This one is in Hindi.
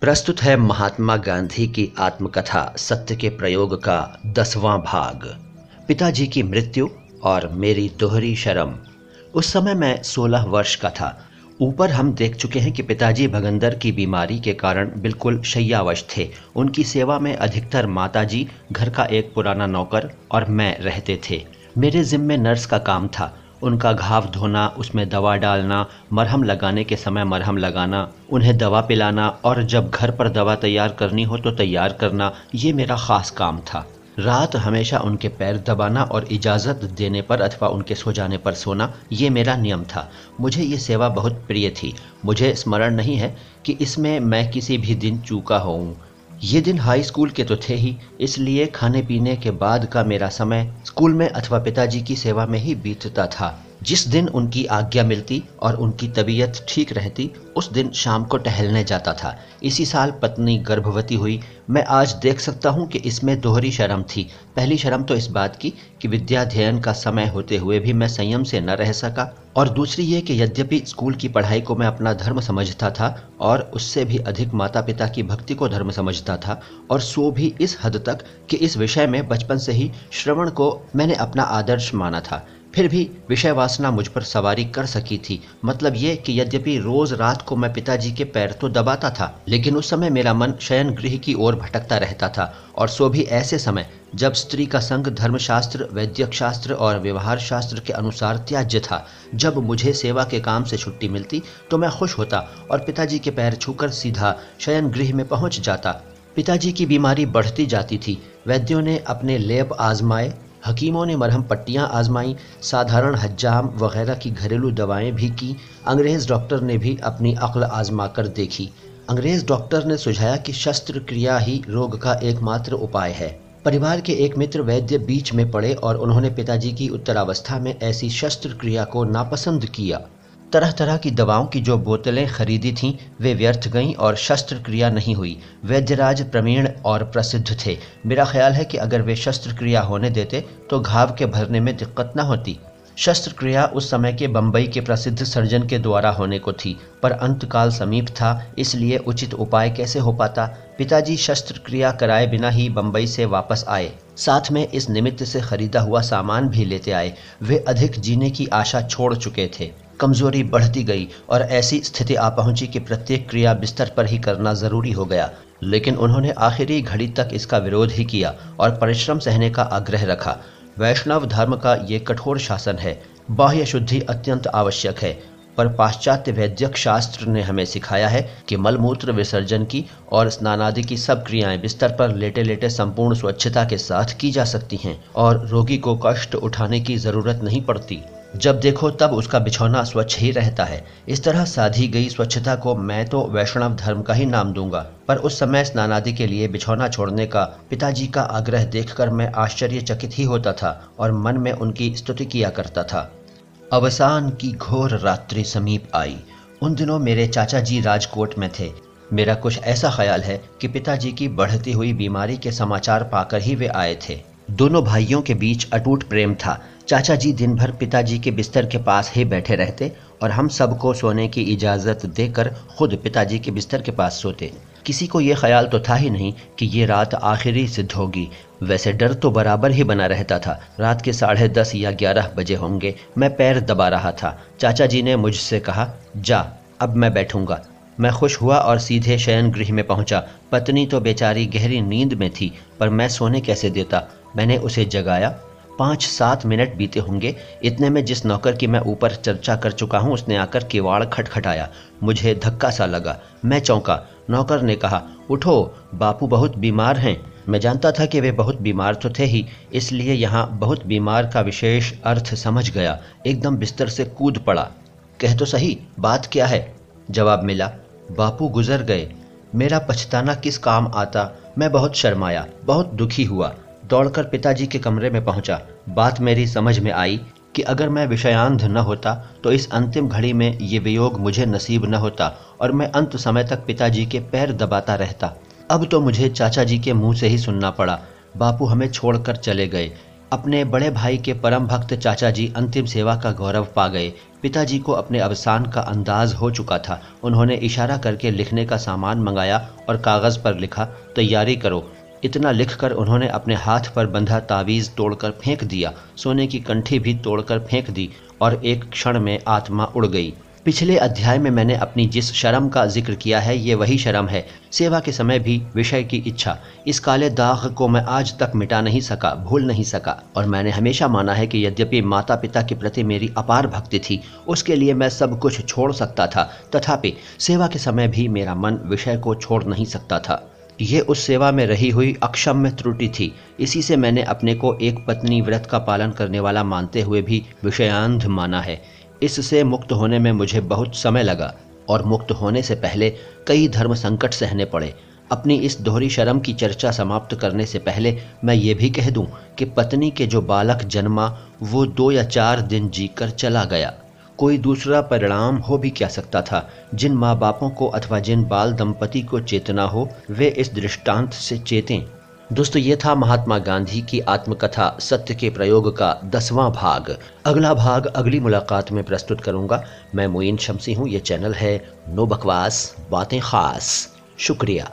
प्रस्तुत है महात्मा गांधी की आत्मकथा सत्य के प्रयोग का दसवां भाग। पिताजी की मृत्यु और मेरी दोहरी शर्म। उस समय मैं सोलह वर्ष का था। ऊपर हम देख चुके हैं कि पिताजी भगंदर की बीमारी के कारण बिल्कुल शैयावश थे। उनकी सेवा में अधिकतर माताजी, घर का एक पुराना नौकर और मैं रहते थे। मेरे जिम्मे नर्स का काम था। उनका घाव धोना, उसमें दवा डालना, मरहम लगाने के समय मरहम लगाना, उन्हें दवा पिलाना और जब घर पर दवा तैयार करनी हो तो तैयार करना, ये मेरा ख़ास काम था। रात हमेशा उनके पैर दबाना और इजाज़त देने पर अथवा उनके सो जाने पर सोना, ये मेरा नियम था। मुझे ये सेवा बहुत प्रिय थी। मुझे स्मरण नहीं है कि इसमें मैं किसी भी दिन चूका हूँ ये दिन हाई स्कूल के तो थे ही, इसलिए खाने पीने के बाद का मेरा समय स्कूल में अथवा पिताजी की सेवा में ही बीतता था। जिस दिन उनकी आज्ञा मिलती और उनकी तबीयत ठीक रहती, उस दिन शाम को टहलने जाता था। इसी साल पत्नी गर्भवती हुई। मैं आज देख सकता हूँ कि इसमें दोहरी शर्म थी। पहली शर्म तो इस बात की कि विद्याध्ययन का समय होते हुए भी मैं संयम से न रह सका। और दूसरी ये कि यद्यपि स्कूल की पढ़ाई को मैं अपना धर्म समझता था और उससे भी अधिक माता पिता की भक्ति को धर्म समझता था, और सो भी इस हद तक कि इस विषय में बचपन से ही श्रवण को मैंने अपना आदर्श माना था। फिर भी विषय वासना मुझ पर सवारी कर सकी थी। मतलब ये कि यद्यपि रोज रात को मैं पिताजी के पैर तो दबाता था, लेकिन उस समय मेरा मन शयन गृह की ओर भटकता रहता था, और सो भी ऐसे समय जब स्त्री का संग धर्मशास्त्र वैद्यक शास्त्र और व्यवहार शास्त्र के अनुसार त्याज्य था, जब मुझे सेवा के काम से छुट्टी मिलती तो मैं खुश होता और पिताजी के पैर छूकर सीधा शयन गृह में पहुँच जाता। पिताजी की बीमारी बढ़ती जाती थी। वैद्यों ने अपने लेप आजमाए हकीमों ने मरहम पट्टियाँ आजमाई, साधारण हजाम वगैरह की घरेलू दवाएँ भी की। अंग्रेज़ डॉक्टर ने भी अपनी अक्ल आजमा कर देखी। अंग्रेज़ डॉक्टर ने सुझाया कि शस्त्र क्रिया ही रोग का एकमात्र उपाय है। परिवार के एक मित्र वैद्य बीच में पड़े और उन्होंने पिताजी की उत्तरावस्था में ऐसी शस्त्र क्रिया को नापसंद किया। तरह तरह की दवाओं की जो बोतलें खरीदी थीं, वे व्यर्थ गईं और शस्त्र क्रिया नहीं हुई। वैद्यराज प्रवीण और प्रसिद्ध थे। मेरा ख्याल है कि अगर वे शस्त्र क्रिया होने देते तो घाव के भरने में दिक्कत न होती। शस्त्र क्रिया उस समय के बम्बई के प्रसिद्ध सर्जन के द्वारा होने को थी, पर अंतकाल समीप था, इसलिए उचित उपाय कैसे हो पाता? पिताजी शस्त्र क्रिया कराए बिना ही बम्बई से वापस आए। साथ में इस निमित्त से खरीदा हुआ सामान भी लेते आए। वे अधिक जीने की आशा छोड़ चुके थे। कमज़ोरी बढ़ती गई और ऐसी स्थिति आ पहुँची कि प्रत्येक क्रिया बिस्तर पर ही करना ज़रूरी हो गया। लेकिन उन्होंने आखिरी घड़ी तक इसका विरोध ही किया और परिश्रम सहने का आग्रह रखा। वैष्णव धर्म का ये कठोर शासन है। बाह्य शुद्धि अत्यंत आवश्यक है। पर पाश्चात्य वैद्यक शास्त्र ने हमें सिखाया है कि मलमूत्र विसर्जन की और स्नानादि की सब क्रियाएँ बिस्तर पर लेटे लेटे संपूर्ण स्वच्छता के साथ की जा सकती हैं और रोगी को कष्ट उठाने की ज़रूरत नहीं पड़ती। जब देखो तब उसका बिछौना स्वच्छ ही रहता है। इस तरह साधी गई स्वच्छता को मैं तो वैष्णव धर्म का ही नाम दूँगा। पर उस समय स्नानादि के लिए बिछौना छोड़ने का पिताजी का आग्रह देखकर मैं आश्चर्यचकित ही होता था और मन में उनकी स्तुति किया करता था। अवसान की घोर रात्रि समीप आई। उन दिनों मेरे चाचा जी राजकोट में थे। मेरा कुछ ऐसा ख्याल है कि पिताजी की बढ़ती हुई बीमारी के समाचार पाकर ही वे आए थे। दोनों भाइयों के बीच अटूट प्रेम था। चाचा जी दिन भर पिताजी के बिस्तर के पास ही बैठे रहते और हम सबको सोने की इजाज़त देकर खुद पिताजी के बिस्तर के पास सोते। किसी को ये ख्याल तो था ही नहीं कि ये रात आखिरी सिद्ध होगी। वैसे डर तो बराबर ही बना रहता था। रात के साढ़े दस या ग्यारह बजे होंगे, मैं पैर दबा रहा था। चाचा जी ने मुझसे कहा, जा, अब मैं बैठूँगा। मैं खुश हुआ और सीधे शयन गृह में पहुँचा। पत्नी तो बेचारी गहरी नींद में थी, पर मैं सोने कैसे देता? मैंने उसे जगाया। पाँच सात मिनट बीते होंगे। इतने में जिस नौकर की मैं ऊपर चर्चा कर चुका हूँ, उसने आकर किवाड़ खटखटाया। मुझे धक्का सा लगा। मैं चौंका। नौकर ने कहा, उठो, बापू बहुत बीमार हैं। मैं जानता था कि वे बहुत बीमार तो थे ही, इसलिए यहाँ बहुत बीमार का विशेष अर्थ समझ गया। एकदम बिस्तर से कूद पड़ा। कह तो सही, बात क्या है? जवाब मिला, बापू गुजर गए। मेरा पछताना किस काम आता? मैं बहुत शर्माया, बहुत दुखी हुआ। दौड़कर पिताजी के कमरे में पहुँचा। बात मेरी समझ में आई कि अगर मैं विषयांध न होता तो इस अंतिम घड़ी में ये वियोग मुझे नसीब न होता और मैं अंत समय तक पिताजी के पैर दबाता रहता। अब तो मुझे चाचा जी के मुँह से ही सुनना पड़ा। बापू हमें छोड़कर चले गए। अपने बड़े भाई के परम भक्त चाचा जी अंतिम सेवा का गौरव पा गए। पिताजी को अपने अवसान का अंदाज हो चुका था। उन्होंने इशारा करके लिखने का सामान मंगाया और कागज़ पर लिखा, तैयारी करो। इतना लिखकर उन्होंने अपने हाथ पर बंधा तावीज़ तोड़कर फेंक दिया। सोने की कंठी भी तोड़कर फेंक दी और एक क्षण में आत्मा उड़ गई। पिछले अध्याय में मैंने अपनी जिस शर्म का ज़िक्र किया है, ये वही शर्म है। सेवा के समय भी विषय की इच्छा। इस काले दाग को मैं आज तक मिटा नहीं सका, भूल नहीं सका। और मैंने हमेशा माना है कि यद्यपि माता पिता के प्रति मेरी अपार भक्ति थी, उसके लिए मैं सब कुछ छोड़ सकता था। तथापि सेवा के समय भी मेरा मन विषय को छोड़ नहीं सकता था। ये उस सेवा में रही हुई अक्षम्य त्रुटि थी। इसी से मैंने अपने को एक पत्नी व्रत का पालन करने वाला मानते हुए भी विषयांध माना है। इससे मुक्त होने में मुझे बहुत समय लगा और मुक्त होने से पहले कई धर्म संकट सहने पड़े। अपनी इस दोहरी शर्म की चर्चा समाप्त करने से पहले मैं ये भी कह दूँ कि पत्नी के जो बालक जन्मा, वो दो या चार दिन जीकर चला गया। कोई दूसरा परिणाम हो भी क्या सकता था? जिन माँ बापों को अथवा जिन बाल दंपति को चेतना हो, वे इस दृष्टांत से चेतें। दोस्तों, ये था महात्मा गांधी की आत्मकथा, सत्य के प्रयोग का दसवां भाग। अगला भाग अगली मुलाकात में प्रस्तुत करूँगा। मैं मोइन शमसी हूँ, ये चैनल है नो बकवास, बातें खास। शुक्रिया।